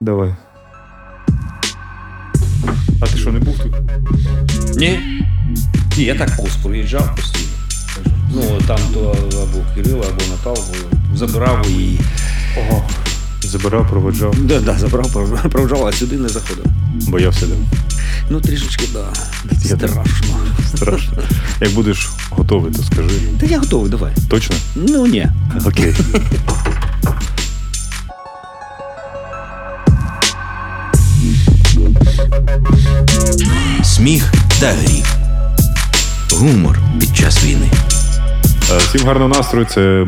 Давай. А ти що, не був тут? Ні. Ні, я так повз проїжджав постійно. Ну, там то або Кирило, або Наталку забирав і. Ого. Забирав, проводжав, Да, да, забрав, пров- провжав, а сюди не заходив. боявся, да? Ну, трішечки, да. Я так. Страшно. Страшно. Як будеш готовий, то скажи. Та я готовий, давай. Точно? Ну ні. Окей. Сміх та гріх. Гумор під час війни. Е, Всім гарного настрою. Це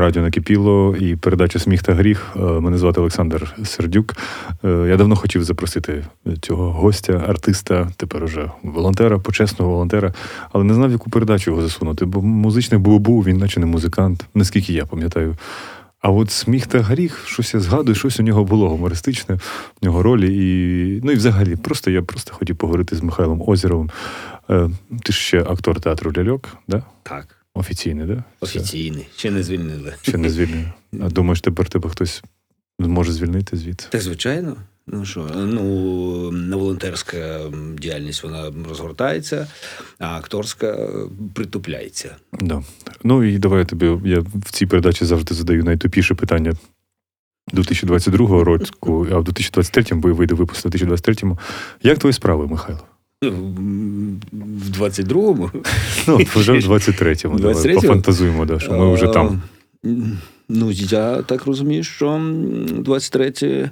радіо Накипіло і передача Сміх та гріх. Е, Мене звати Олександр Сердюк. Е, Я давно хотів запросити цього гостя, артиста, тепер уже волонтера, почесного волонтера, але не знав, в яку передачу його засунути, бо музичний був, він наче не музикант, наскільки я пам'ятаю. А от сміх та гріх, щось я згадую, щось у нього було гумористичне, в нього ролі. І, ну і взагалі, просто я просто хотів поговорити з Михайлом Озеровим. Е, Ти ж ще актор театру Ляльок, да? Так. Офіційний, да? Офіційний. Ще не звільнили. Ще не звільнили. А думаєш, тепер тебе хтось зможе звільнити звідси? Так, звичайно. Ну що, ну, волонтерська діяльність вона розгортається, а акторська е, притупляється. Да. Ну і давай я тобі. Я в цій передачі завжди задаю найтупіше питання 2022 року, а в 2023 бо вийде випуск в 2023. Як твої справи, Михайло? Ну, В 22-му. Ну, вже в 23-му. 23-му? пофантазуємо, да, що ми вже там. Ну, я так розумію, що 23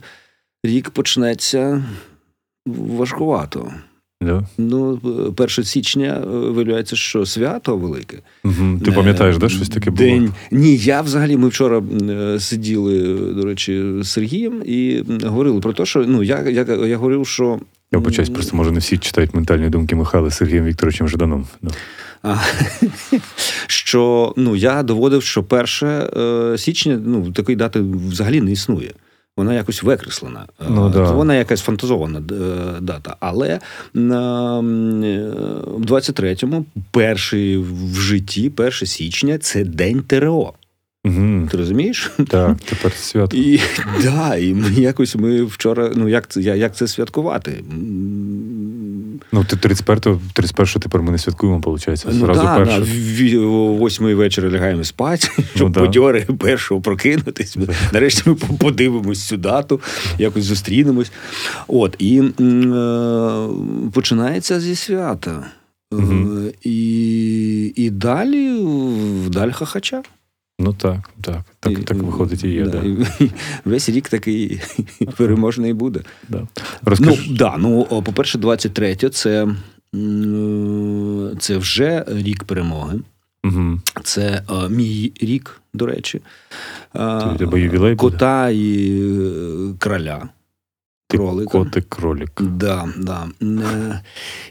рік почнеться важкувато. Да? Ну, 1 січня е, виявляється, що свято велике. Угу. Ти пам'ятаєш, да, щось таке було? День. Ні, я взагалі ми вчора е, сиділи, до речі, з Сергієм і говорили про те, що ну я, я, я говорив, що Я вибачаюсь, просто може не всі читають ментальні думки Михайла з Сергієм Вікторовичем Жданом. Да. А, що ну, я доводив, що 1 січня ну, такої дати взагалі не існує. Вона якось викреслена. Ну, Е, да. Вона якась фантазована е, дата. Але е, в 23-му, перший в житті, 1 січня, це день ТРО. Угу. Ти розумієш? Так, тепер свято. І да, і ми якось ми вчора. Ну як це як це святкувати? Ну, ти 31 31 тепер ми не святкуємо, виходить. Ну, да, да, в- восьмої вечора лягаємо спати, щоб да. подьори першого прокинутись. Нарешті ми подивимось цю дату, якось зустрінемось. От, і е, починається зі свята. Е, І, і далі вдаль хахача. Ну так, так. Так, І- так виходить і є. Да, і Весь рік такий переможний буде. Да. Розкажи. Ну, да, ну, по-перше, 23 це, це вже рік перемоги. Угу. Це е, мій рік, до речі. Е, тебе ювілей буде? Кота і е, кроля. Кролика. Котик кролик. Да, да. Е,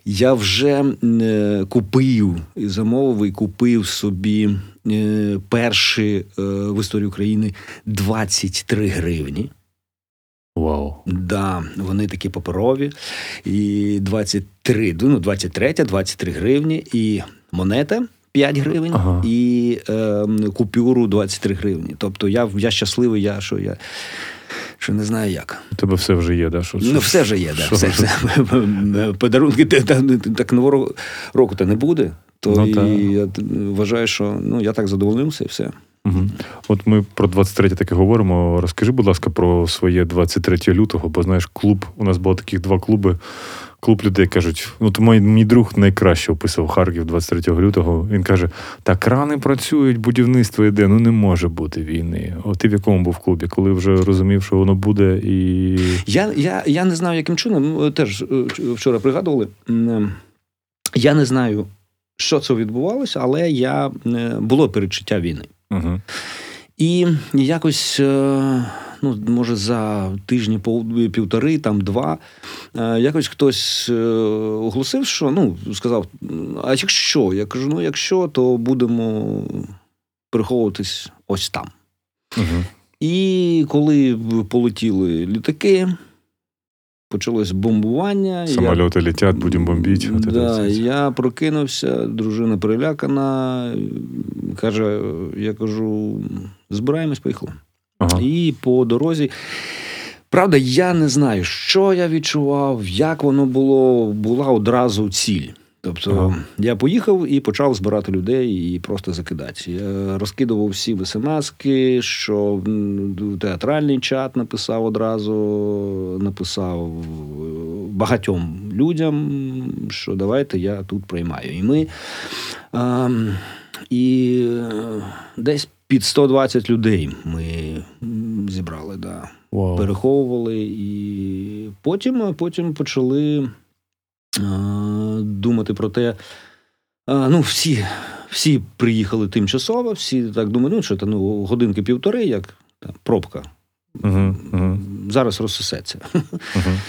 Я вже е, купив і замовив і купив собі е, перші е, в історії України 23 гривні. Вау. Да, вони такі паперові. І 23, ну, 23, 23 гривні, і монета 5 гривень, Ага. і е, купюру 23 гривні. Тобто я, я щасливий, я що я. Що не знаю як. У тебе все вже є, да? Що, Ну, все вже є, да, все, все. Подарунки та- та- так нового року то не буде. То Ну, і та. я вважаю, що ну, я так задовольнився і все. Угу. От ми про 23 таке говоримо. Розкажи, будь ласка, про своє 23 лютого, бо знаєш, клуб. У нас було таких два клуби. Клуб людей кажуть, ну то мій, мій друг найкраще описав Харків 23 лютого. Він каже: так крани працюють, будівництво йде. Ну не може бути війни. От ти в якому був клубі, коли вже розумів, що воно буде, і Я, я, я не знаю, яким чином, ну, теж е, вчора пригадували. Я не знаю, що це відбувалося, але я е, було передчуття війни. угу. І якось, е, ну, може, за тижні півтори, там два, е, якось хтось е, оголосив, що ну, сказав: а якщо? Я кажу, ну, якщо, то будемо переховуватись ось там. Угу. І коли полетіли літаки, почалось бомбування. я- самольоти летять, будемо бомбити. Да, я прокинувся, дружина перелякана. Каже, я кажу, збираємось, поїхали. Ага. І по дорозі Правда, я не знаю, що я відчував, як воно було, була одразу ціль. Тобто Ага. я поїхав і почав збирати людей і просто закидати. Я розкидував всі смски, що театральний чат написав одразу, написав е, багатьом людям, що давайте я тут приймаю. І ми ем, і е, десь під 120 людей ми зібрали. Да Вау. переховували, і потім, потім почали а, думати про те. Ну, всі, всі приїхали тимчасово, всі так думають, ну що це ну, годинки півтори, як там, пробка. Мгм, мгм. Зараз розсосеться. Мгм.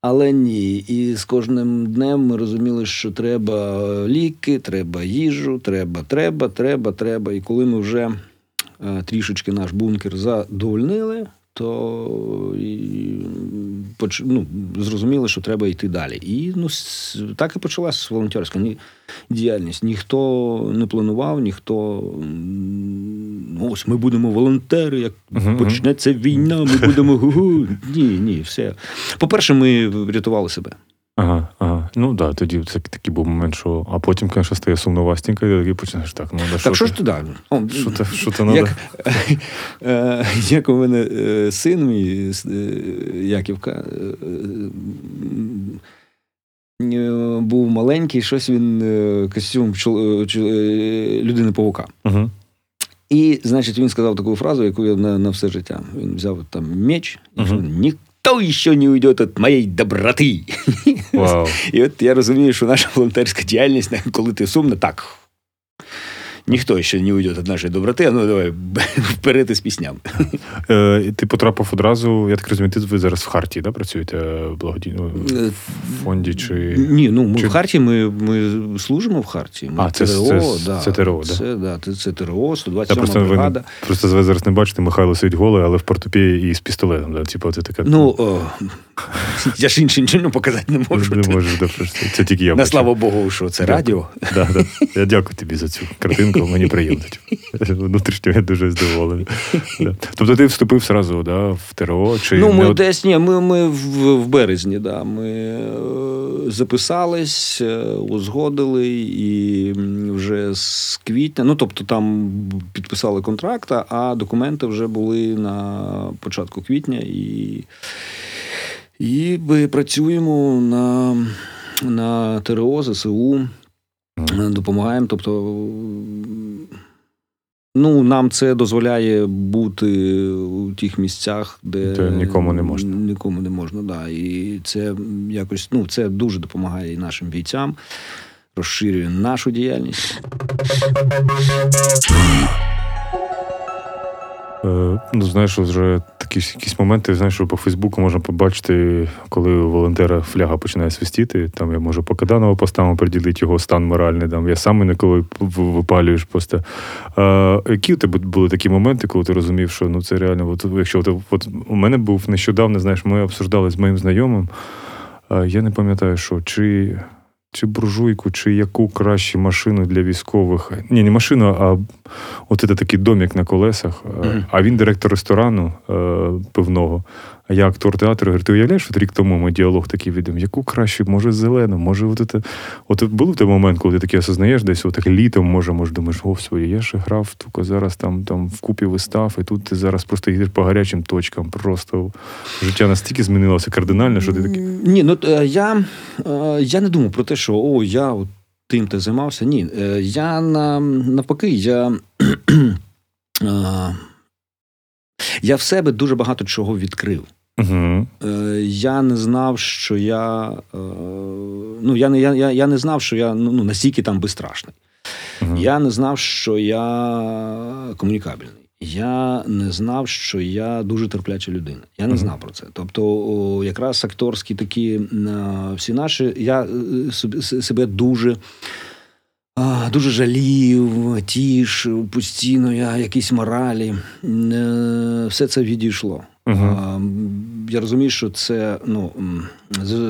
Але ні. І з кожним днем ми розуміли, що треба ліки, треба їжу, треба, треба, треба, треба. І коли ми вже е, трішечки наш бункер задовольнили, то ну, зрозуміли, що треба йти далі. І ну, с- так і почалася волонтерська ні- діяльність. Ніхто не планував, ніхто. ну, Ось ми будемо волонтери, як uh-huh. почнеться війна, ми будемо. Ні, ні, все. По-перше, ми врятували себе. Ага, ага. Ну так, да, тоді це такий був момент, що. А потім, звісно, стає сумновастенько, і такий починаєш так. Ну, да, Так що ж ти далі? Що ти, що ти надо? як, е, як у мене е, син мій е, Яківка був маленький, щось він костюм людини павука. Угу. І, значить, він сказав таку фразу, яку я на, на все життя. Він взяв там меч і Мгм. Сказав, ніхто ще не уйде від моєї доброти. Wow. І от я розумію, що наша волонтерська діяльність, коли ти сумна, так. Ніхто ще не уйде від нашої доброти, ну давай вперед із піснями. Е, ти потрапив одразу, я так розумію, ти ви зараз в Харті, да, працюєте е, благодійно Е, в фонді чи. Ні, ну ми Чи- в Харті ми, ми служимо в Харті. Ми А, це- ТРО, це- да. це ТРО, да? Це, да, це, це ТРО, Я 127 просто, ви просто ви зараз не бачите, Михайло сидить голий, але в портупії і з пістолетом. Да? Типу, це така. Ну, о, я ж інше нічого показати не можу. не можеш, да. Це тільки я На слава Богу, що це радіо. Да, да. Я дякую тобі за цю картинку, мені приємно. Внутрішньо я дуже здоволений. Тобто ти вступив сразу да, в ТРО? Чи ну, ми от- десь ні, ми, ми в, в березні, да, ми е, записались, е, узгодили і вже з квітня. Ну, тобто там підписали контракт, а документи вже були на початку квітня і, і ми працюємо на, на ТРО, ЗСУ. Допомагаємо. Тобто, ну, нам це дозволяє бути у тих місцях, де Де нікому не можна. Нікому не можна, да. І це якось ну, це дуже допомагає і нашим бійцям, розширює нашу діяльність. Е, Ну, знаєш, вже такі якісь моменти, знаєш, що по Фейсбуку можна побачити, коли у волонтера фляга починає свистіти. Там я можу по Каданову поставимо приділити його стан моральний. Там я сам інколи випалюєш просто. А, які у тебе були такі моменти, коли ти розумів, що ну це реально, от, якщо от, от у мене був нещодавно, знаєш, ми обсуждали з моїм знайомим. А, я не пам'ятаю, що чи. Чи буржуйку, чи яку краще машину для військових. Ні, не машину, а от це такий домик на колесах. Mm-hmm. А він директор ресторану е, пивного. А я актор театру. Говорю, ти уявляєш, от рік тому ми діалог такий відомо. Яку краще, може, зелену, може, от це. От був той момент, коли ти таке осознаєш, десь от літом, може, може, думаєш, господи, я ж грав тільки зараз там, там в купі вистав, і тут ти зараз просто їдеш по гарячим точкам. Просто життя настільки змінилося кардинально, що ти такий. Ні, ну е, я, е, я не думав про те, що о, я тим ти займався. Ні, е, я на, навпаки, я, я в себе дуже багато чого відкрив. Угу. Е, Я не знав, що я. е, Ну, я не, я, я, я не знав, що я ну, ну, настільки там безстрашний. Угу. Я не знав, що я комунікабельний. Я не знав, що я дуже терпляча людина. Я не знав про це. Тобто, о, якраз акторські такі е, всі наші, я е, себе дуже. Дуже жалів, тішив, постійно я якісь моралі. Все це відійшло. Угу. Я розумію, що це ну,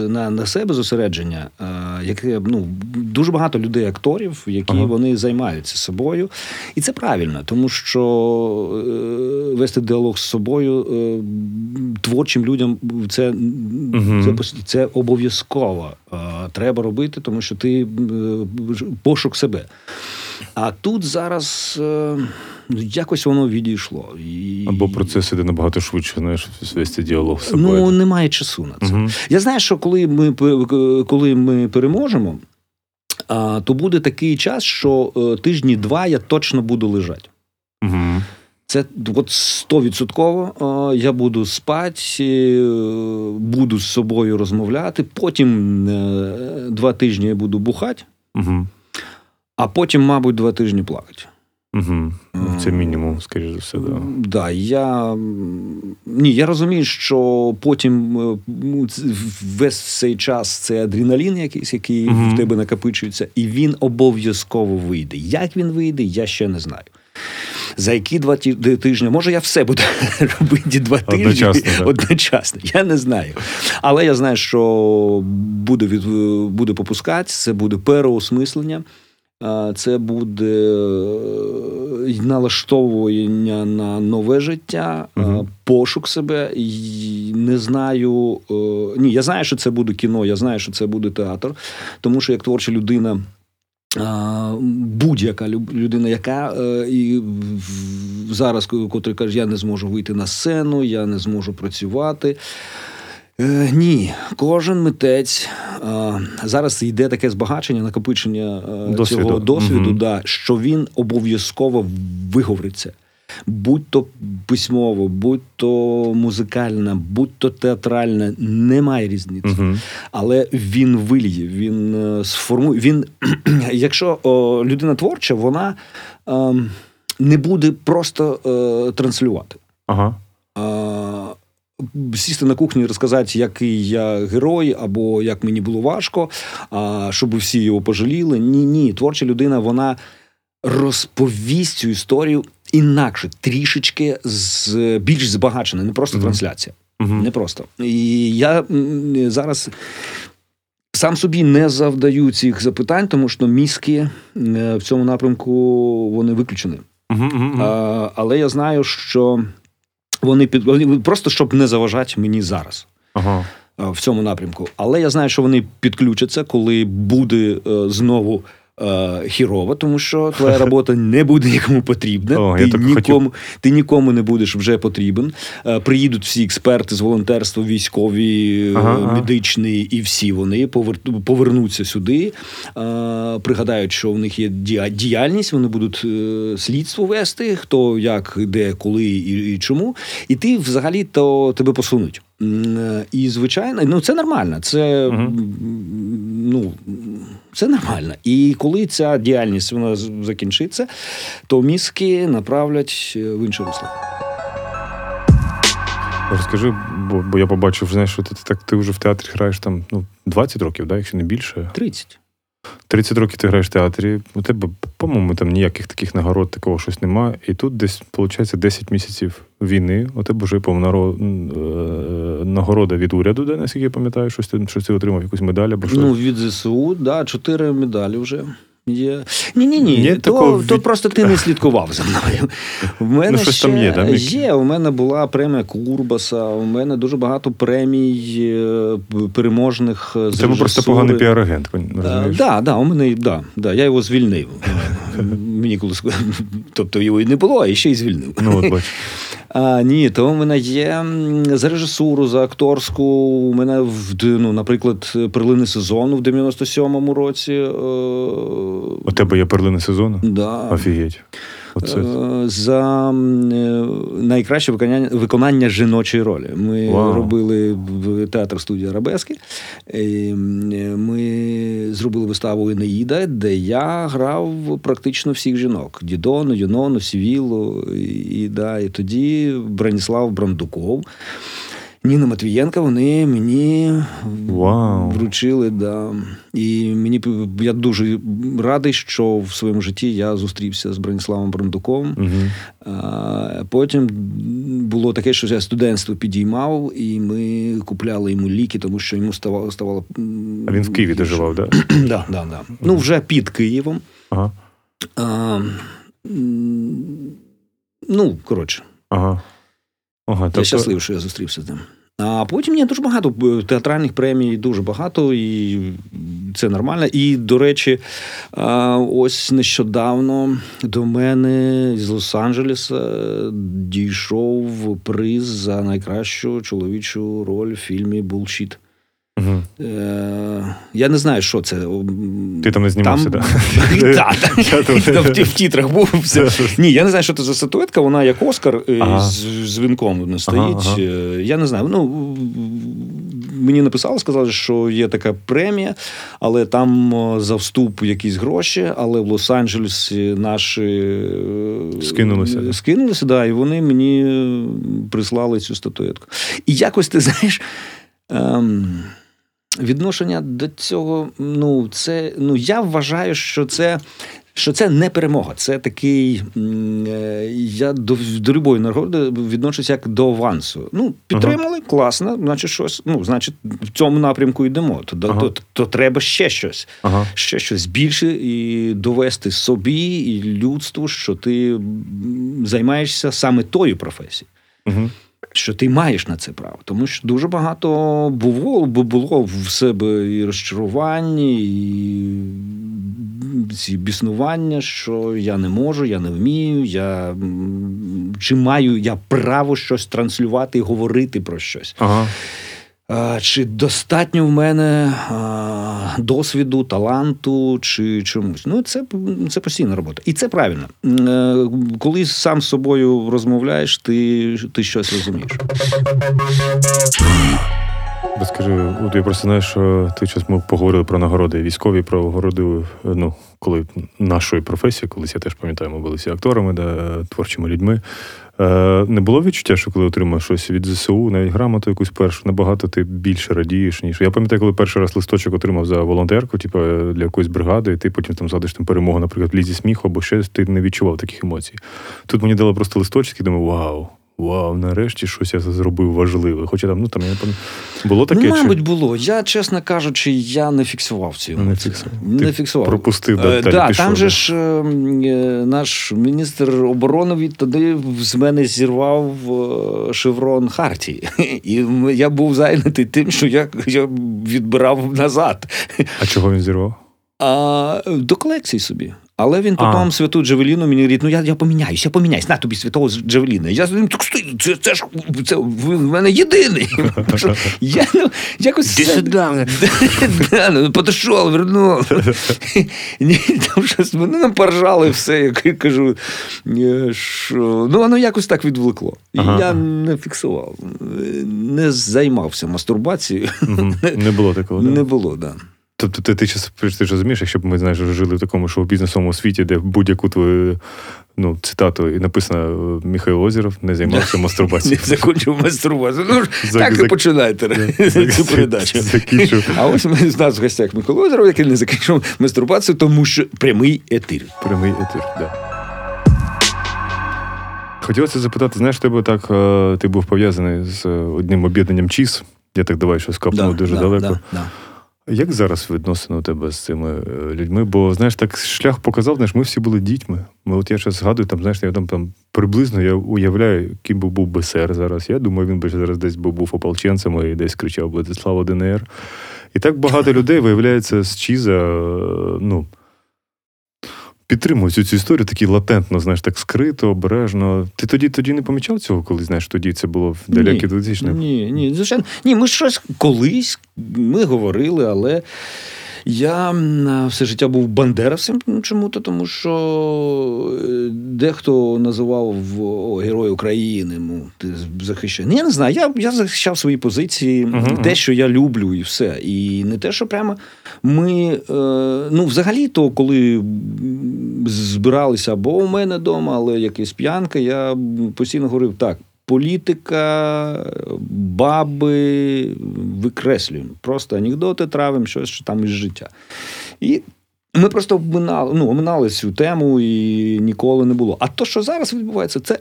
на, на себе зосередження. а, яке ну дуже багато людей, акторів, які Ага. вони займаються собою, і це правильно, тому що е, вести діалог з собою е, творчим людям це, Мгм. це, це обов'язково е, треба робити, тому що ти е, пошук себе. А тут зараз е, якось воно відійшло. І... Або процес іде набагато швидше, знаєш, вести діалог з собою. Ну, немає часу на це. Мгм. Я знаю, що коли ми, коли ми переможемо, то буде такий час, що е, тижні два я точно буду лежати. Мгм. Це от стовідсотково. Я буду спати, е, буду з собою розмовляти. Потім е, два тижні я буду бухати, Мгм. а потім, мабуть, два тижні плакати. Ну, Це мінімум, скоріш за все, да. Да, я ні, я розумію, що потім е, ну, весь цей час це адреналін, якийсь, який Мгм. в тебе накопичується, і він обов'язково вийде. Як він вийде, я ще не знаю. За які два тижні? Може, я все буду робити два тижні Одночасно, так. одночасно. Я не знаю. Але я знаю, що буде від буде попускати, це буде переосмислення. Це буде е, налаштовування на нове життя, Мгм. пошук себе. Не знаю. е, Ні, я знаю, що це буде кіно, я знаю, що це буде театр, тому що як творча людина. Будь-яка людина, яка е, і зараз, котрий каже, я не зможу вийти на сцену, я не зможу працювати. Е, ні, кожен митець е, зараз йде таке збагачення, накопичення е, Досвіду. цього досвіду, Мгм. да, що він обов'язково виговориться. Будь то письмово, будь то музикальна, будь то театральна, немає різниці. Мгм. Але він вильє, він е, сформує. Він, якщо о, людина творча, вона е, не буде просто е, транслювати. Ага. Сісти на кухні і розказати, який я герой, або як мені було важко, а, щоб всі його пожаліли. Ні, ні. Творча людина вона розповість цю історію інакше, трішечки з більш збагачена, не просто Мгм. трансляція. Мгм. Не просто. І я зараз сам собі не завдаю цих запитань, тому що мізки е, в цьому напрямку вони виключені. Мгм, мгм. А, але я знаю, що вони під вони просто щоб не заважати мені зараз. Ага. В цьому напрямку. Але я знаю, що вони підключаться, коли буде е, знову е, хірово, тому що твоя робота не буде нікому потрібна. О, ти, нікому, ти нікому не будеш вже потрібен. Е, приїдуть всі експерти з волонтерства, військові, е, Ага, ага. медичні, і всі вони повер- повернуться сюди. Е, пригадають, що в них є діяльність, вони будуть е, слідство вести, хто як, де, коли і, і чому. І ти взагалі то тебе посунуть. І звичайно, ну це нормально. Це м, ну це нормально. І коли ця діяльність вона закінчиться, то мізки направлять е, в інше русло. Розкажи, бо, бо я побачив, знаєш, що ти, ти так ти вже в театрі граєш там ну, 20 років, да, якщо не більше. 30. 30 років ти граєш в театрі. У тебе, по-моєму, там ніяких таких нагород, такого щось немає. І тут десь, виходить, 10 місяців війни. У тебе вже по нагорода від уряду, де, наскільки я пам'ятаю, щось ти, щось ти отримав, якусь медаль або що. Ну, від ЗСУ, да, чотири медалі вже. Є. Ні, ні, ні. Є То, такого то просто ти не слідкував за мною. В мене Ну, щось ще там є, да, є. У мене була премія Курбаса, у мене дуже багато премій е, переможних е, У тебе просто поганий піар-агент, Е, розумієш? Да, да, у мене да, да, я його звільнив. Е, Мені коли тобто його і не було, а ще й звільнив. Ну, от бач. А, ні, то у мене є за режисуру, за акторську. У мене в ну, наприклад, перлини сезону в 97-му році. Е, У тебе є перлини сезону? да. Офігеть. Оце. Е, За е, найкраще виконання, виконання жіночої ролі. Ми Вау. робили в театр студії м, е, Ми зробили виставу Енеїда, де я грав практично всіх жінок: Дідону, Юнону, Сівілу. І, да, і тоді Браніслав Брандуков. Ніна Матвієнка, вони мені Вау. вручили. Да. І мені я дуже радий, що в своєму житті я зустрівся з Броніславом Брондуком. Угу. А, Потім було таке, що я студентство підіймав, і ми купляли йому ліки, тому що йому ставало ставало. А він в Києві доживав, так? Да, да, да. Ну, вже під Києвом. Ага. А, ну, коротше, Ага. Ага, тобто я щасливий, що я зустрівся з ним. А потім є дуже багато театральних премій, дуже багато, і це нормально. І, до речі, ось нещодавно до мене з Лос-Анджелеса дійшов приз за найкращу чоловічу роль в фільмі Булшіт. Угу. Е, я не знаю, що це. Ти там не знімався, так? Так, в тітрах був. Ні, я не знаю, що це за статуетка. Вона як Оскар е, з, з вінком стоїть. Е, Я не знаю. Ну мені написали, сказали, що є така премія, але там за вступ якісь гроші. Але в Лос-Анджелесі наші Скинулися, скинулися, да, і вони мені прислали цю статуетку. І якось ти знаєш. Ем, відношення до цього, ну, це, ну, я вважаю, що це. Що це не перемога, це такий. е, Я до, до любої нагороди відношуся як до авансу. Ну, підтримали, класно, значить, щось. Ну, значить, в цьому напрямку йдемо. То, Ага. то, то треба ще щось, Ага. ще щось більше і довести собі і людству, що ти займаєшся саме тою професією Угу. Що ти маєш на це право. Тому що дуже багато було, було в себе і розчарування, і ці біснування, що я не можу, я не вмію, я чи маю я право щось транслювати і говорити про щось. Ага. Чи достатньо в мене досвіду, таланту, чи чомусь? Ну, це, це постійна робота. І це правильно. Е, Коли сам з собою розмовляєш, ти, ти щось розумієш. Скажи, от я просто знаю, що ти час ми поговорили про нагороди військові, про нагороди, ну, коли нашої професії, колись я теж пам'ятаю, ми були всі акторами, да, творчими людьми. Е, не було відчуття, що коли отримаєш щось від ЗСУ, навіть грамоту якусь першу, набагато ти більше радієш, ніж. Я пам'ятаю, коли перший раз листочок отримав за волонтерку, типу, для якоїсь бригади, і ти потім там згадуєш там перемогу, наприклад, в лізі сміху або щось, ти не відчував таких емоцій. Тут мені дали просто листочок і думаю, вау. Вау, нарешті щось я зробив важливе. Хоча там, ну там я. Було таке. ну, чи- мабуть, було. Я, чесно кажучи, я не фіксував ці Не фіксував. Не фіксував. пропустив, да, Е, далі да, пішов, там же ж е, е, наш міністр оборони від тоді з мене зірвав е, шеврон Хартії. І я був зайнятий тим, що я, я відбирав назад. А чого він зірвав? А, до колекції собі. Але він А. потім святу Джавеліну мені говорить, ну я, я поміняюсь, я поміняюсь, на тобі святого Джавеліна. Я з ним так стою, це, це ж це в мене єдиний. Я ну, якось Ти сюди. Ну, Подошов, вернув. Ні, там щось мене нам поржали все. Я кажу, е, що ну воно якось так відвлекло. І Ага. я не фіксував, не займався мастурбацією. Не було такого. Не було, да. Тобто ти, ти, щас- ти ж розумієш, якщо б ми знаєш, жили в такому шоу-бізнесовому світі, де будь-яку твою ну, цитату і написано е, Михайло Озеров не займався Не мастурбацією. закінчив мастурбацію. Ну, так і починайте Зак- цю передачу. закінчив. А ось ми з нас в гостях Микола Озеров, який не закінчив мастурбацію, тому що прямий етир. Прямий етир, да. Хотілося запитати, знаєш, тебе так, е, ти був пов'язаний з е, одним об'єднанням ЧІС. Я так давай щось капнув дуже далеко. Да, да. Як зараз відносини у тебе з цими е, людьми? Бо знаєш, так шлях показав, знаєш, ми всі були дітьми. Ми, от я зараз згадую, там, знаєш, я там, там приблизно я уявляю, ким би був БСР зараз. Я думаю, він би зараз десь би був ополченцем і десь кричав би Слава ДНР. І так багато людей, виявляється, з Чіза, е, ну. Підтримують цю, цю історію такі латентно, знаєш, так скрито, обережно. Ти тоді тоді не помічав цього, коли знаєш, тоді це було в далекі 2000 Ні, ні, звичайно. Ні, ми щось колись ми говорили, але я все життя був бандеровцем ну, чому-то, тому що е, дехто називав Герой України. Ну, ти захищаєш. Ні, я не знаю. Я, я захищав свої позиції, Мгм, те, що я люблю, і все. І не те, що прямо ми. Е, ну, взагалі, то коли збиралися або у мене вдома, але якась п'янка, я постійно говорив так. Політика, баби викреслюємо. Просто анекдоти травимо, щось що там із життя. І ми просто обминали, ну, оминали цю тему і ніколи не було. А то, що зараз відбувається, це.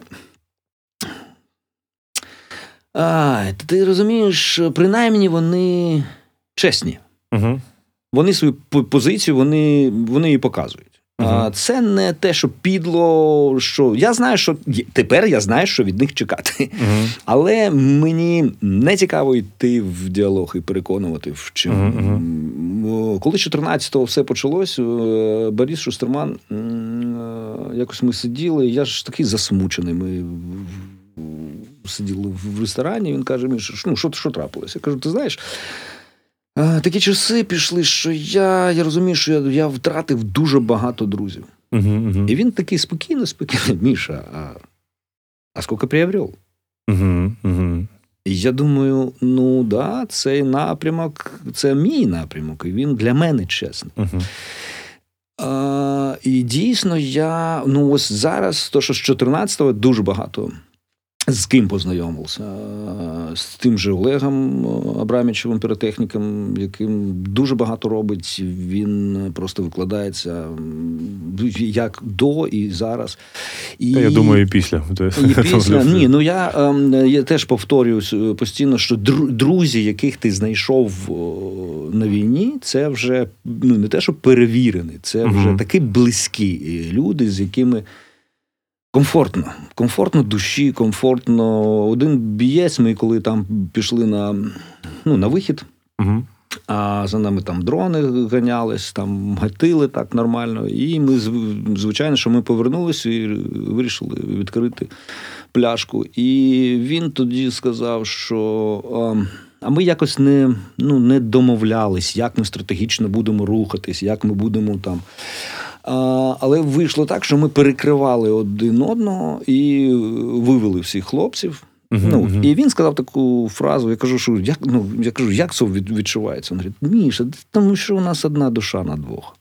А, ти розумієш, принаймні вони чесні. Угу. Вони свою позицію вони, вони її показують. Мгм. це не те, що підло, що я знаю, що тепер я знаю, що від них чекати. Угу. Але мені не цікаво йти в діалог і переконувати в чим. Мгм, М, Коли 14-го все почалось, е, Борис Шустерман е, якось ми сиділи. Я ж такий засмучений. Ми сиділи в ресторані. Він каже: Міша, ну що, що трапилось? Я кажу, ти знаєш. Такі часи пішли, що я, я розумію, що я, я втратив дуже багато друзів. Угу. Угу. І він такий спокійно, спокійно, Міша, а, а скільки приобрел? Угу. Угу. І я думаю, ну да, цей напрямок, це мій напрямок, і він для мене чесний. Угу. А, і дійсно, я ну ось зараз, то що з 14-го дуже багато з ким познайомився. З тим же Олегом Абрамічевим, піротехніком, яким дуже багато робить. Він просто викладається як до і зараз. І... Та я думаю, і після. І після ні, ну я, ем, я теж повторююсь е, постійно, що друзі, яких ти знайшов на війні, це вже ну не те, що перевірені, це вже Мгм. такі близькі люди, з якими комфортно. Комфортно душі, комфортно. Один бієць. Ми коли там пішли на, ну, на вихід. Угу. А за нами там дрони ганялись, там гатили так нормально. І ми, звичайно, що ми повернулися і вирішили відкрити пляшку. І він тоді сказав, що. а, А ми якось не, ну, не домовлялись, як ми стратегічно будемо рухатись, як ми будемо там. А, але вийшло так, що ми перекривали один одного і вивели всіх хлопців. Мгм, ну, мгм. І він сказав таку фразу: я кажу, що як, ну, я кажу, як це відчувається? Він говорить, Міша, тому що у нас одна душа на двох.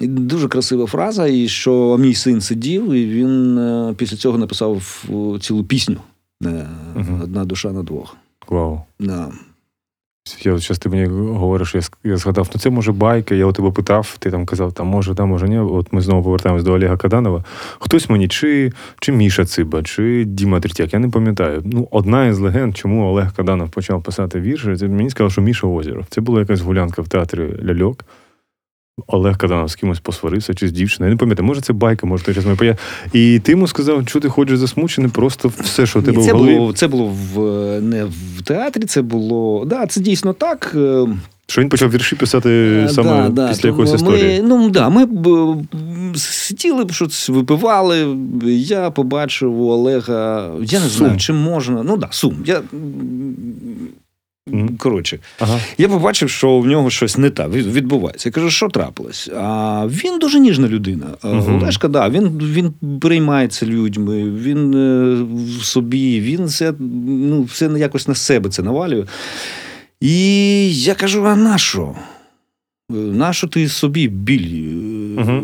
І дуже красива фраза, і що мій син сидів, і він е, після цього написав е, цілу пісню е. Одна душа на двох. Вау. Да. Я зараз ти мені говориш, я, я згадав, ну це може байка. Я у тебе питав, ти там казав, там може, там може ні. От ми знову повертаємось до Олега Каданова. Хтось мені, чи, чи Міша Циба, чи Діма Третяк, я не пам'ятаю. Ну, одна із легенд, чому Олег Каданов почав писати вірші, це мені сказав, що Міша Озеров. Це була якась гулянка в театрі Ляльок. Олег Каданов з кимось посварився чи з дівчиною. Я не пам'ятаю, може це байка, може той час моє поя. І ти йому сказав, що ти ходиш засмучений, просто все, що тебе Ні, в голові. було, це було в, не в театрі, це було. Да, це дійсно так. е, Що він почав вірші писати Е, саме да, да, після якоїсь ми, історії. Ну да, ми б сиділи б щось випивали. Я побачив у Олега. Я не Сум. знаю, чи можна. Ну да, сум. Я. Коротше, Ага. я побачив, що в нього щось не так відбувається. Я кажу, що трапилось? А він дуже ніжна людина. Мгм. Олешка, да, він, він переймається людьми, він е, в собі, він все, ну, все якось на себе це навалює. І я кажу: а на що? Е, Нащо ти собі біль? е,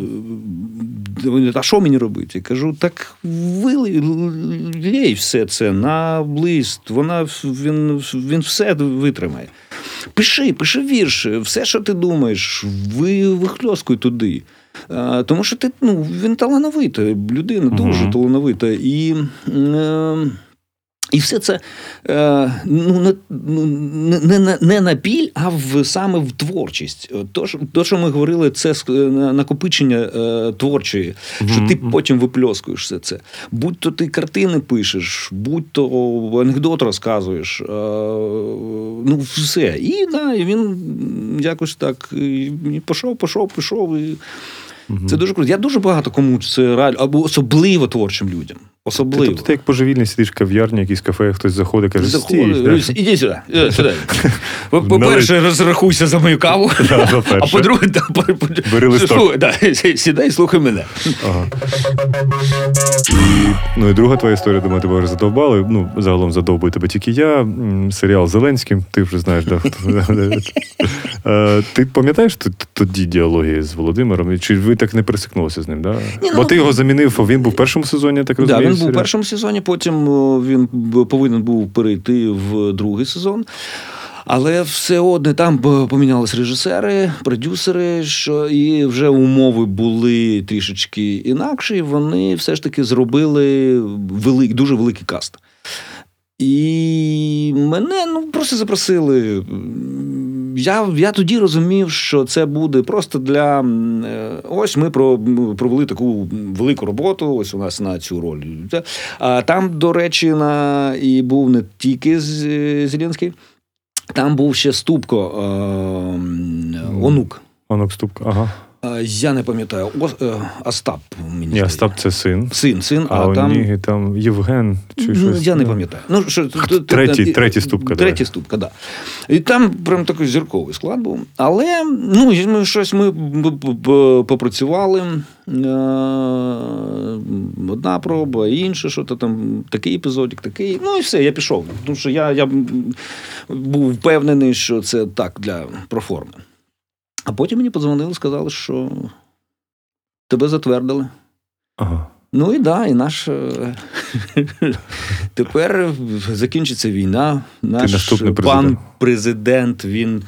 А що мені робити? Я кажу, так вилий все це на лист, вона він, він все витримає. Пиши, пиши вірш, все, що ти думаєш, ви, вихльоскуй туди. А, тому що ти ну, він талановита, людина дуже угу. талановита. І, е, і все це е, ну, не, ну, не, не, на- біль, а в, саме в творчість. То, що, то, що ми говорили, це на- накопичення е, творчої, що ти потім випльоскуєш все це. Будь то ти картини пишеш, будь то анекдот розказуєш. Е, ну, все. І, да, він якось так і, пішов, пішов, пішов. І... Мгм. Це дуже круто. Я дуже багато кому це раджу, або особливо творчим людям. Ти, Особливо. тобто ти як божевільний сидиш в кав'ярні, якийсь кафе, хтось заходить, каже, стій. Іди сюди. сюди. По- По-перше, розрахуйся за мою каву. А по-друге, Бери листок. сідай і слухай мене. Ага. Ну і друга твоя історія, думаю, тебе вже задовбали. Ну, загалом задовбує тебе тільки я. Серіал Зеленським, ти вже знаєш, да. Е, Ти пам'ятаєш тоді діалоги з Володимиром? Чи ви так не пересикнулися з ним? Да? Ну, Бо ти його замінив, він був в першому сезоні, я так розумію. Він був у першому сезоні, потім він повинен був перейти в другий сезон. Але все одне там помінялись режисери, продюсери, що і вже умови були трішечки інакші. Вони все ж таки зробили велик, дуже великий каст. І мене ну, просто запросили. Я, я тоді розумів, що це буде просто для. е, Ось ми про, провели таку велику роботу, ось у нас на цю роль. А там, до речі, на, і був не тільки З- Зеленський, там був ще Ступко е, онук. онук. Ступко. Ага. Е, Я не пам'ятаю, О, е, Остап. Мені Ні, здається. Остап це син. Син, син, А, а, там. Ніги там Євген чи Ну, щось. Я не ну. пам'ятаю. Ну, що, Третій- третій ступка, Третій ступка. Да. І там прям такий зірковий склад був. Але ну, ми щось ми попрацювали. Е, Одна проба, інша, що то там, такий епізодик, такий. Ну і все, я пішов. Тому що я, я був впевнений, що це так для проформи. А потім мені подзвонили, сказали, що тебе затвердили. Ага. Ну і да, і наш е, тепер закінчиться війна. Наш пан президент. він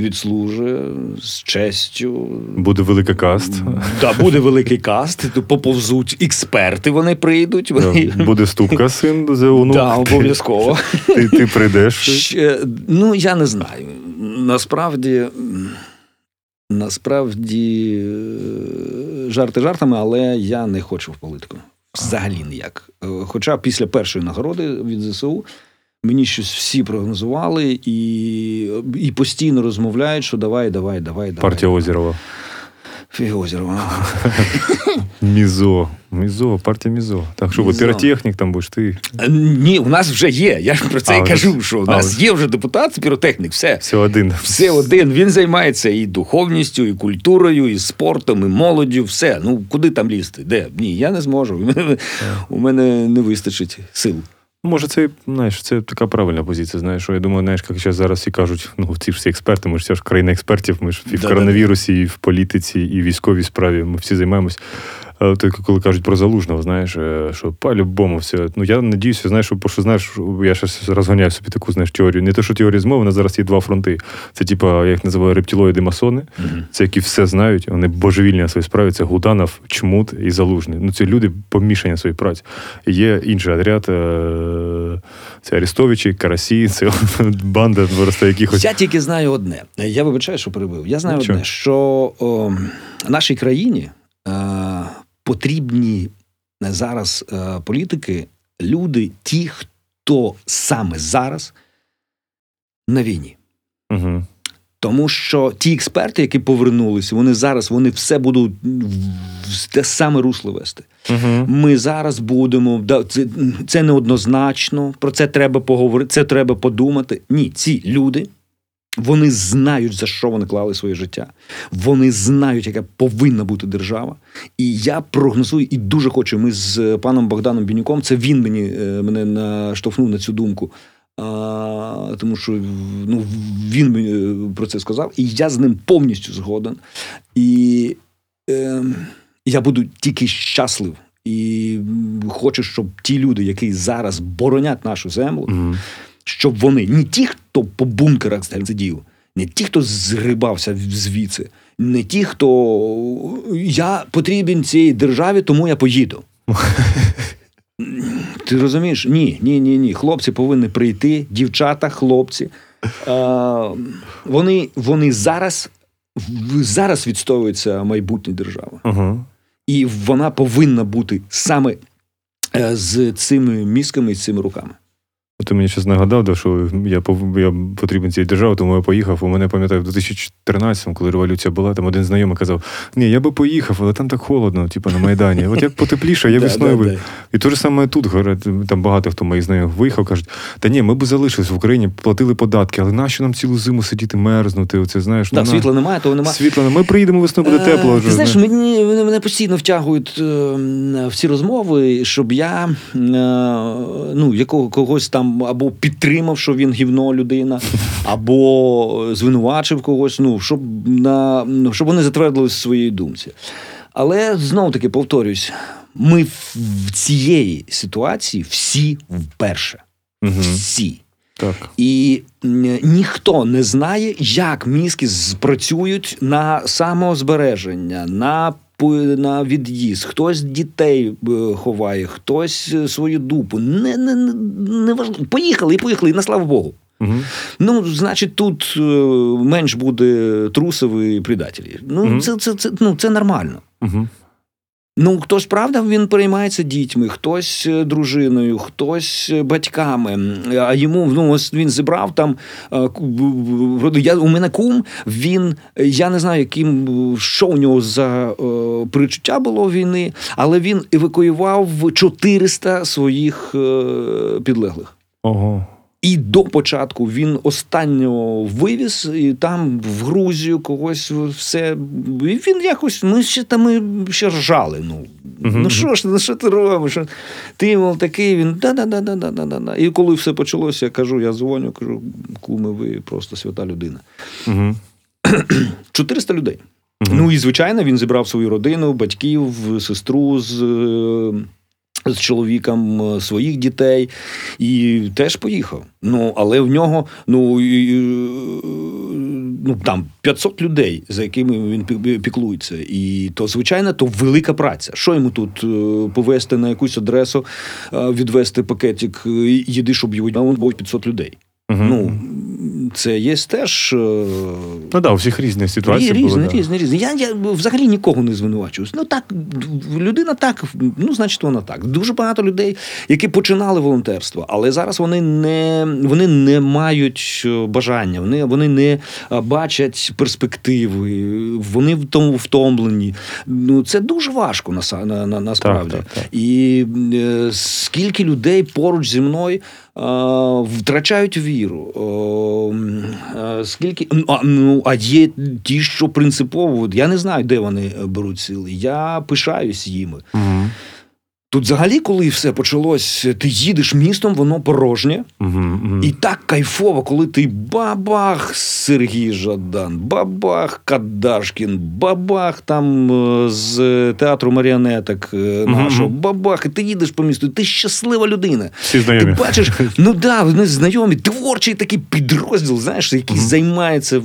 відслужує з честю. Буде велика каст. Да, буде великий каст, поповзуть експерти, вони прийдуть. Вони... Да, Буде Ступка син за онук. Да, обов'язково. Ти, ти прийдеш. Ще, ну, я не знаю. Насправді, насправді, е, жарти жартами, але я не хочу в політику. Взагалі ніяк. Е, Хоча після першої нагороди від ЗСУ мені щось всі прогнозували і, і постійно розмовляють, що давай, давай, давай, давай. Партія Озерова. Озерова. Мізо. Мізо, партія Мізо. Так що, піротехнік там будеш ти. Е, Ні, у нас вже є. Я ж про це А, і кажу, що у нас ось. є вже депутат, піротехнік, все. Все один. Все один. Він займається і духовністю, і культурою, і спортом, і молоддю. Все. Ну куди там лізти? Де? Ні, я не зможу. У мене не вистачить сил. Може, це знаєш, це така правильна позиція. Знаєш, що я думаю, знаєш, як зараз зараз всі кажуть, ну ці ж всі експерти, ми ж вся ж країна експертів, ми ж і в коронавірусі, і в політиці, і в військовій справі. Ми всі займаємось. А коли кажуть про залужного, знаєш, е, що по-любому все. Ну я надіюся, знаєш, що, що знаєш, я щось розганяю собі таку знаєш, теорію. Не те, що теорія змови, на зараз є два фронти. Це, типа, я їх називаю рептилоїди масони. Це які все знають, вони божевільні на своїй справі. Це Гуданов, Чмут і Залужний. Ну, це люди помішані на своїй праці. Є інший отряд, е, це Арестовичі, Карасі, це банда просто якихось. Я тільки знаю одне. Я вибачаю, що перебив. Я знаю Нічого. одне, що о, нашій країні потрібні зараз е, політики, люди, ті, хто саме зараз на війні. Угу. Тому що ті експерти, які повернулися, вони зараз вони все будуть в те саме русло вести. Угу. Ми зараз будемо це, це неоднозначно. Про це треба поговорити. Це треба подумати. Ні, ці люди. Вони знають, за що вони клали своє життя. Вони знають, яка повинна бути держава. І я прогнозую, і дуже хочу. Ми з паном Богданом Бінюком, це він мені е, мене наштовхнув на цю думку. А, тому що ну, він мені е, про це сказав, і я з ним повністю згоден. І е, я буду тільки щаслив. І хочу, щоб ті люди, які зараз боронять нашу землю, Угу. Щоб вони не ті, хто по бункерах сидів, не ті, хто згрибався звідси, не ті, хто я потрібен цій державі, тому я поїду. Ти розумієш? Ні, ні, ні, ні. Хлопці повинні прийти, дівчата, хлопці. Е, вони, вони зараз, зараз відстоюється майбутнє держава. Угу. І вона повинна бути саме е, з цими мізками і з цими руками. Ти мені щось нагадав, да, що я, я потрібен цій державі, тому я поїхав. У мене пам'ятаю, в 2014-му, коли революція була, там один знайомий казав: Ні, я би поїхав, але там так холодно, типу на Майдані. От як потепліше, я весною би. І те ж саме тут там багато хто моїх знайомих виїхав, кажуть, та ні, ми б залишились в Україні, платили податки, але нащо нам цілу зиму сидіти, мерзнути? Оце знаєш, ну, світла немає, того немає. Світла, не- ми приїдемо весною, буде тепло. Е, Ти знаєш, мені мене, постійно втягують е, в ці розмови, щоб я е, ну, якого когось там або підтримав, що він гівно людина, або звинувачив когось, ну, щоб, на, ну, щоб вони затвердились в своїй думці. Але знову таки повторюсь. ми в, цієї ситуації всі вперше. Угу. Всі. Так. І ніхто не знає, як мізки спрацюють на самозбереження, на на від'їзд, хтось дітей е, ховає, хтось е, свою дупу. Не, не, не, не важливо. Поїхали і поїхали, і на слава Богу. Угу. Ну, значить, тут е, менш буде трусові предателі. Ну, угу. це, це, це, ну, це нормально. Угу. Ну, хтось, правда, він переймається дітьми, хтось е, дружиною, хтось е, батьками. А йому ну, ось він зібрав там. е, Я, у мене кум, він, я не знаю, яким що у нього за е, причуття було війни, але він евакуював 400 своїх е, підлеглих. Ого. І до початку він останнього вивіз, і там в Грузію когось все. І він якось. Ми ще там ще ржали. Ну, ну що ж, ну що ти робиш? Ти мов такий, він да-да-да-да-да-да. І коли все почалося, я кажу, я дзвоню, кажу, куми, ви просто свята людина. Угу. 400 людей. Ну і звичайно, він зібрав свою родину, батьків, сестру з, е, з чоловіком е, своїх дітей і теж поїхав. Ну, але в нього ну, і, е, ну там 500 людей, за якими він пі- піклується. І то, звичайно, то велика праця. Що йому тут е, повезти на якусь адресу, відвести пакетик, їди, щоб його а було 500 людей. Угу. Ну, це є теж. ну да, у всіх різні ситуації. Різні, були, різні, да. різні, різні. Я, я взагалі нікого не звинувачую. Ну так, людина так, ну значить вона так. Дуже багато людей, які починали волонтерство, але зараз вони не, вони не мають е, бажання, вони, вони не е, бачать перспективи, вони в тому втомлені. Ну це дуже важко на, на, на, насправді. Так, так, так. І е, скільки людей поруч зі мною втрачають віру. Скільки, ну, а, ну, а є ті, що принципово, я не знаю, де вони беруть сили. Я пишаюсь їми. Угу. Тут взагалі, коли все почалось, ти їдеш містом, воно порожнє. Угу. Угу. І так кайфово, коли ти бабах Сергій Жадан, бабах Кадашкін, бабах там е, з театру маріонеток е, нашого, Мгм. бабах, і ти їдеш по місту, ти щаслива людина. Всі знайомі. Ти бачиш, ну да, вони знайомі, творчий такий підрозділ, знаєш, який займається в-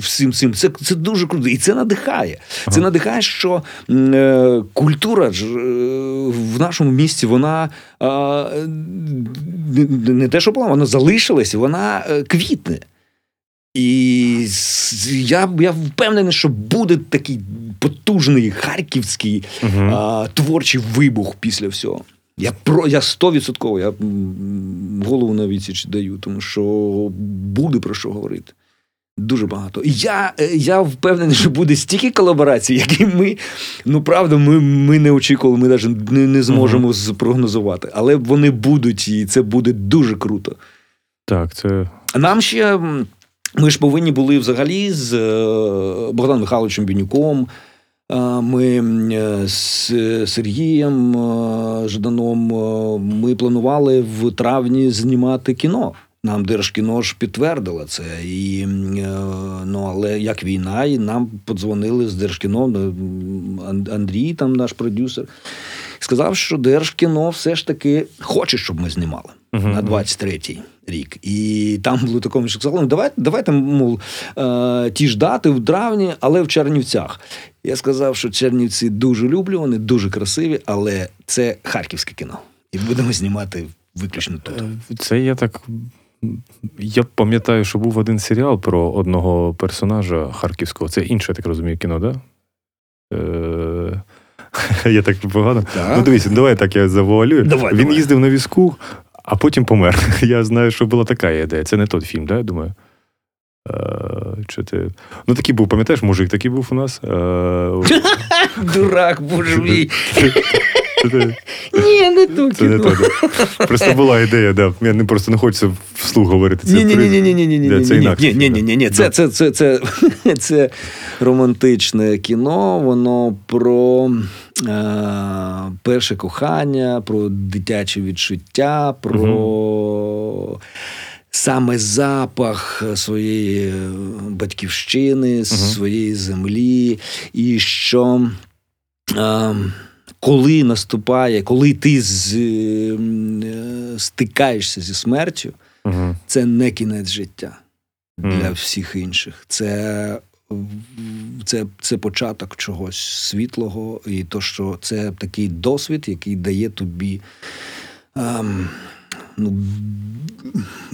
всім цим. Це, це дуже круто. І це надихає. Це надихає, що е, культура ж е, в нашому місті, вона а, не, не те, що була, вона залишилась, вона е, квітне. І я, я впевнений, що буде такий потужний харківський Угу. а, творчий вибух після всього. Я про я стовідсотково, я голову на відсіч даю, тому що буде про що говорити. Дуже багато. Я, е, я впевнений, що буде стільки колаборацій, які ми, ну правда, ми, ми не очікували, ми навіть не, не зможемо спрогнозувати. Але вони будуть, і це буде дуже круто. Так, це. Нам ще ми ж повинні були взагалі з е, Богданом Михайловичем Бінюком. е, Ми з Сергієм Жданом ми планували в травні знімати кіно. Нам Держкіно ж підтвердило це. І, е, ну, але як війна, і нам подзвонили з Держкіно, Андрій, там наш продюсер, сказав, що Держкіно все ж таки хоче, щоб ми знімали Мгм. на 23-й рік. І там було такому, що сказали, ну давайте, давайте мов, ті ж дати в травні, але в Чернівцях. Я сказав, що Чернівці дуже люблю, вони дуже красиві, але це харківське кіно. І будемо знімати виключно тут. Це я так. Я пам'ятаю, що був один серіал про одного персонажа харківського. Це інше, я так розумію, кіно, да? Е... Я так погано. Так. Ну, дивіться, давай так я завуалюю. Давай, Він давай. їздив на візку, а потім помер. Я знаю, що була така ідея. Це не той фільм, да, я думаю. Е, Чи ти... Ну, такий був, пам'ятаєш, мужик такий був у нас. Е, Дурак, боже мій. Ні, не то кіно. то. Просто була ідея, да. Я просто не хочеться вслух говорити. Це Ні, ні, ні, ні, ні, ні, ні, ні, ні, це ні, інакше. ні, ні, ні. Це, це, це, це, це романтичне кіно. Воно про е, перше кохання, про дитяче відчуття, про. Саме запах своєї батьківщини, своєї землі, і що е, коли наступає, коли ти з, е, е, стикаєшся зі смертю, Угу. це не кінець життя для Мгм. всіх інших. Це, це, це початок чогось світлого, і то, що це такий досвід, який дає тобі. Ем, ну,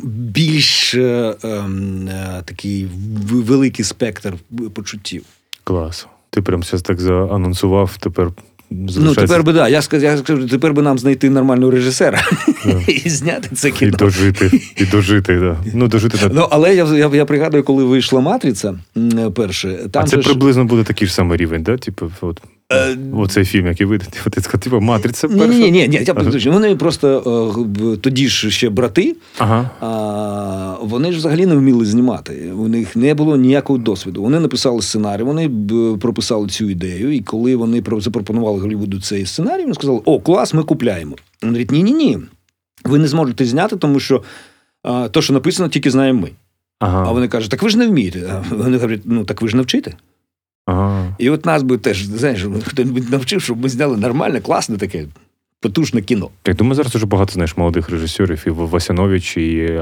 більш е, ем, е, такий великий спектр почуттів. Клас. Ти прям зараз так заанонсував, тепер Ну, тепер би да, я скажу, я скажу, тепер би нам знайти нормального режисера yeah. і зняти це і дожити. І дожити, да. Ну, дожити так. Ну, але я, я, я пригадую, коли вийшла матриця перша, перше, там а це же ж- приблизно буде такий ж самий рівень, да? Типу, от, Е, оцей фільм, який вийде. Типу, ти сказав, типу, матриця перша. ні, ні, ні, я Ага. Вони просто е, тоді ж ще брати, Ага. а, вони ж взагалі не вміли знімати. У них не було ніякого досвіду. Вони написали сценарій, вони б, прописали цю ідею. І коли вони запропонували Голлівуду цей сценарій, вони сказали: О, клас, ми купляємо. Вони говорять, ні, ні, ні. Ви не зможете зняти, тому що а, то, що написано, тільки знаємо ми. Ага. А вони кажуть, так ви ж не вмієте. А вони говорять, ну так ви ж навчите. Ага. І от нас би теж, знаєш, хто-небудь навчив, щоб ми зняли нормальне, класне таке, потужне кіно. Я думаю, зараз дуже багато знаєш молодих режисерів, і Васянович, і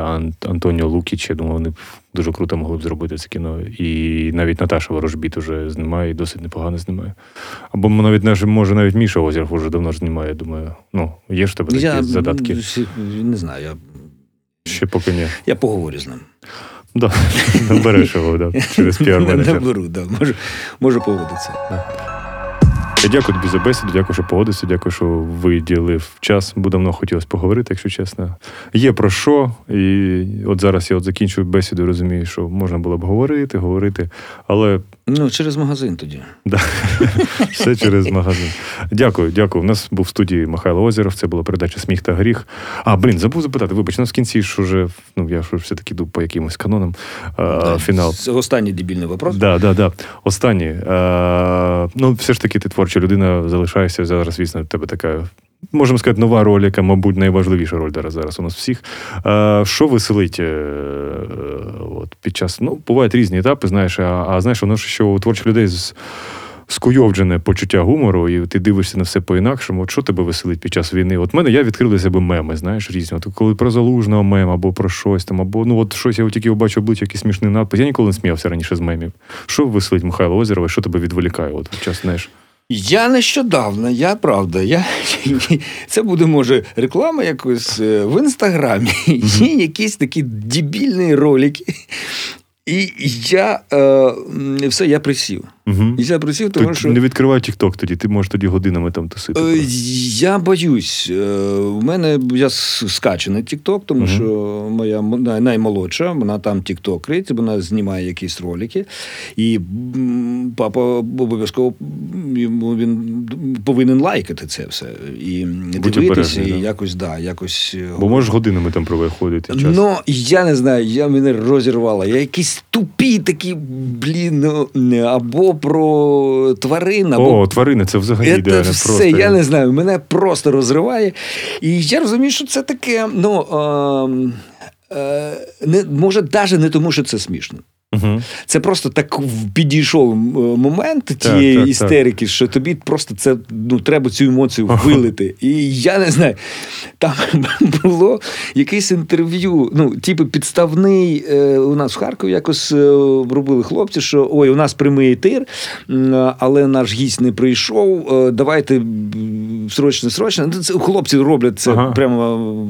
Антоніо Лукіч. Я думаю, вони дуже круто могли б зробити це кіно. І навіть Наташа Ворожбіт уже знімає, і досить непогано знімає. Або навіть може навіть Міша Озеров уже давно знімає. Я думаю, ну, є ж тебе такі Я задатки. не знаю, я, Ще поки ні. я поговорю з ним. Да. Набереш його, да, через піар-менеджер. Наберу, да, можу, можу погодитися. Я дякую тобі за бесіду, дякую, що погодився, дякую, що виділив час. Бо давно хотілося поговорити, якщо чесно. Є про що. І от зараз я от закінчую бесіду, розумію, що можна було б говорити, говорити, але Ну, через магазин тоді. да, все через магазин. Дякую, дякую. У нас був в студії Михайло Озеров, це була передача Сміх та гріх. А, блін, забув запитати, вибач, у нас в кінці ж уже, ну я ж все-таки йду по якимось канонам. А, Да, фінал. Це останній дебільний вопрос. Да, да, да. Останнє. Е, ну, все ж таки, ти творча людина, залишаєшся зараз, звісно, в тебе така. Можемо сказати, нова роль, яка, мабуть, найважливіша роль зараз, зараз у нас всіх. Що веселить е, от, під час. Ну, бувають різні етапи, знаєш, а, а знаєш, воно що у творчих людей з, скуйовджене почуття гумору, і ти дивишся на все по-інакшому. От що тебе веселить під час війни? От мене я відкрив для себе меми, знаєш, різні. От коли про залужного мем, або про щось там, або ну от щось я тільки побачив обличчя, якийсь смішний надпис. Я ніколи не сміявся раніше з мемів. Що веселить Михайло Озерова, що тебе відволікає? От час, знаєш. Я нещодавно, я правда, я, це буде, може, реклама якось е, в інстаграмі. Є якісь такі дебільні ролики. І я е, все, я присів. Угу. Я присів, тому Ти що. не відкривай TikTok тоді, ти можеш тоді годинами там тусити. Е, Я боюсь. Е, У мене я с- скачаний TikTok, тому Мгм. що моя наймолодша, вона там тіктокерить, вона знімає якісь ролики. І папа обов'язково йому він повинен лайкати це все. І дивитися, і да. якось, да, якось. е, Бо можеш годинами там провиходити час. Ну, я не знаю, я мене розірвала. Я якісь тупі такі, блін, ну, або про тварин, або О, тварини, це взагалі це ідеально. все, просто. я не знаю, мене просто розриває. І я розумію, що це таке, ну. Е, е, не, може, навіть не тому, що це смішно. Угу. Це просто так підійшов момент тієї так, так. істерики, що тобі просто це ну треба цю емоцію вилити. І я не знаю, там було якесь інтерв'ю. Ну, типу, підставний е, у нас в Харкові якось е, робили хлопці, що ой, у нас прямий етир, але наш гість не прийшов. е, Давайте срочно, срочно. Ну, Це хлопці роблять це Ага. прямо в-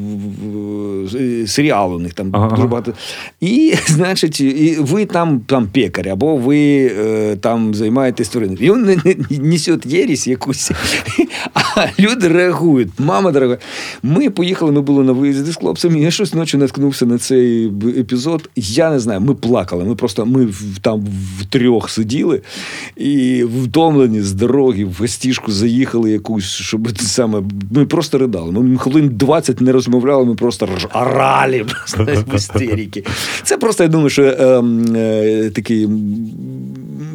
в- е, серіал у них там Ага, дуже багато. І, значить, і ви там, там пекар, або ви е, там займаєтесь тваринами. І він не- не- несе єрість якусь, а люди реагують. Мама дорога. Ми поїхали, ми були на виїзді з хлопцями. Я щось ночі наткнувся на цей епізод. Я не знаю, ми плакали. Ми просто ми там в трьох сиділи і втомлені з дороги, в гостішку заїхали якусь, щоб те саме. Ми просто ридали. Ми хвилин 20 не розмовляли, ми просто орали просто в істерики. Це просто, я думаю, що е, такий,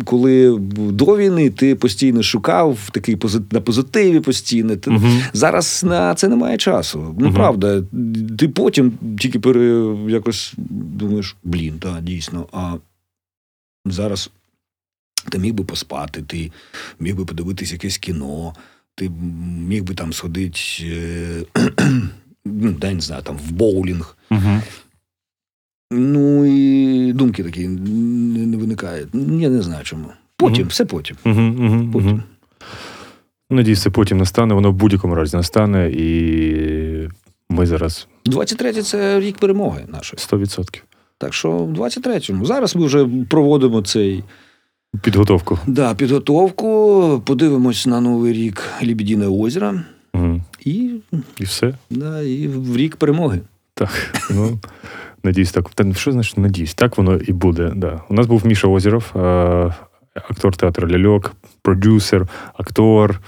коли до війни ти постійно шукав такий на позитиві постійно. Ти, Мгм. Зараз на це немає часу. Ну, Мгм. правда, ти потім тільки пере, якось думаєш, блін, так, дійсно. А зараз ти міг би поспати, ти міг би подивитись якесь кіно. ти міг би там сходити, е, ну, не знаю, там в боулінг. Угу. Ну і думки такі не, не виникають. Я не знаю чому. Потім, Мгм. все потім. Угу, угу, Потім. угу. Надіюсь, це потім настане, воно в будь-якому разі настане, і ми зараз 23-й це рік перемоги нашої. 100%. Так що в 23-му. Зараз ми вже проводимо цей Підготовку. да, підготовку, подивимось на новий рік Лібідіне озеро Угу. і, І все. да, і в рік перемоги. Так. Ну, надіюсь, так. Та що значить надіюсь? Так воно і буде. Да. У нас був Міша Озеров, е, актор театру Ляльок, продюсер, актор,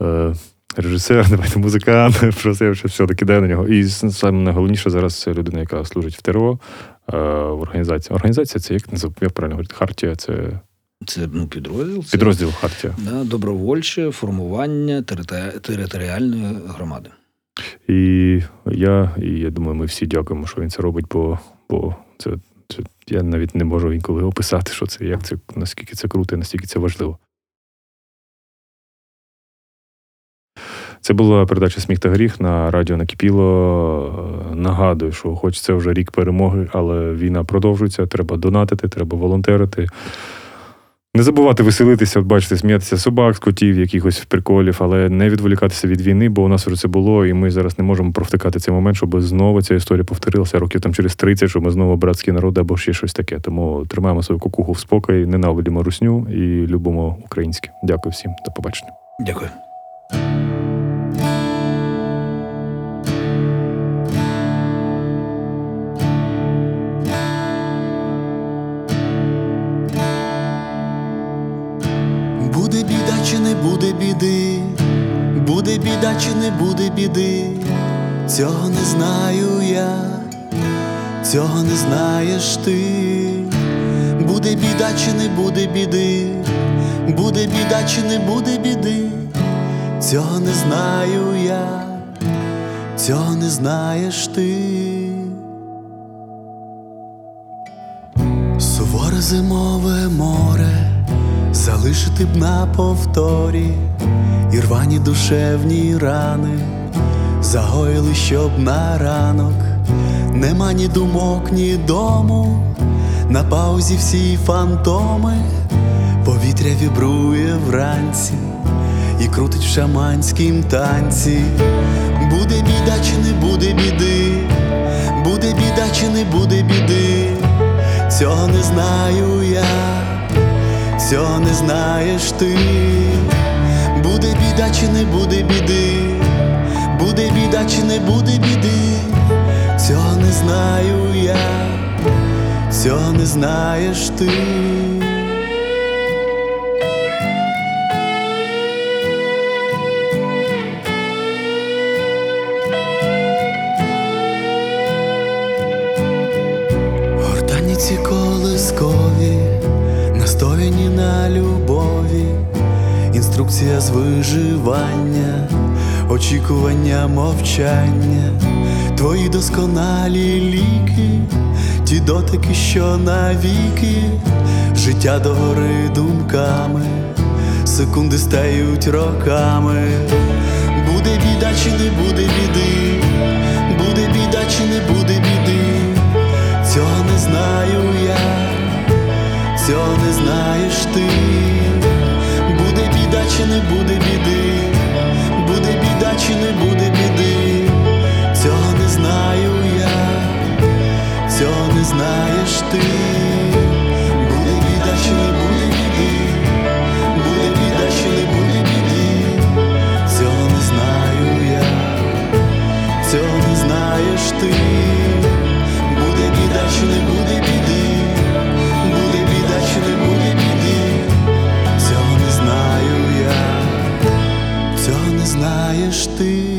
е, режисер, давайте музикант. Просто я вже все докидаю на нього. І саме найголовніше зараз це людина, яка служить в ТРО е, в організації. Організація це як як правильно говорити? Хартія, це Це ну, підрозділ. Це, підрозділ Хартія. Да, добровольче формування територи- територіальної громади. І я, і я думаю, ми всі дякуємо, що він це робить, бо, бо це, це я навіть не можу інколи описати, що це, як це, наскільки це круто і наскільки це важливо. Це була передача Сміх та гріх на радіо Накипіло. Нагадую, що хоч це вже рік перемоги, але війна продовжується. Треба донатити, треба волонтерити. Не забувати веселитися, от бачите, сміятися собак, з котів, якихось приколів, але не відволікатися від війни, бо у нас вже це було, і ми зараз не можемо провтикати цей момент, щоб знову ця історія повторилася років там через 30, щоб ми знову братські народи або ще щось таке. Тому тримаємо свою кукуху в спокій, ненавидимо русню і любимо українське. Дякую всім, до побачення. Дякую. Біда чи не буде біди, цього не знаю я, цього не знаєш ти, буде біда чи не буде біди, буде біда чи не буде біди, цього не знаю я, цього не знаєш ти. Суворе зимове море залишити б на повторі і рвані душевні рани, загоїли, щоб на ранок нема ні думок, ні дому, на паузі всі фантоми, повітря вібрує вранці і крутить в шаманськім танці. Буде біда чи не буде біди, буде біда чи не буде біди, цього не знаю я цього не знаєш ти, буде біда чи не буде біди, буде біда чи не буде біди, цього не знаю я, цього не знаєш ти. Інструкція з виживання, очікування мовчання, твої досконалі ліки, ті дотики, що навіки, життя догори думками, секунди стають роками, буде біда чи не буде біди, буде біда чи не буде біди. Цього не знаю я, цього не знаєш ти, чи не буде біди, буде біда чи не буде біди, цього не знаю я, цього не знаєш ти, знаєш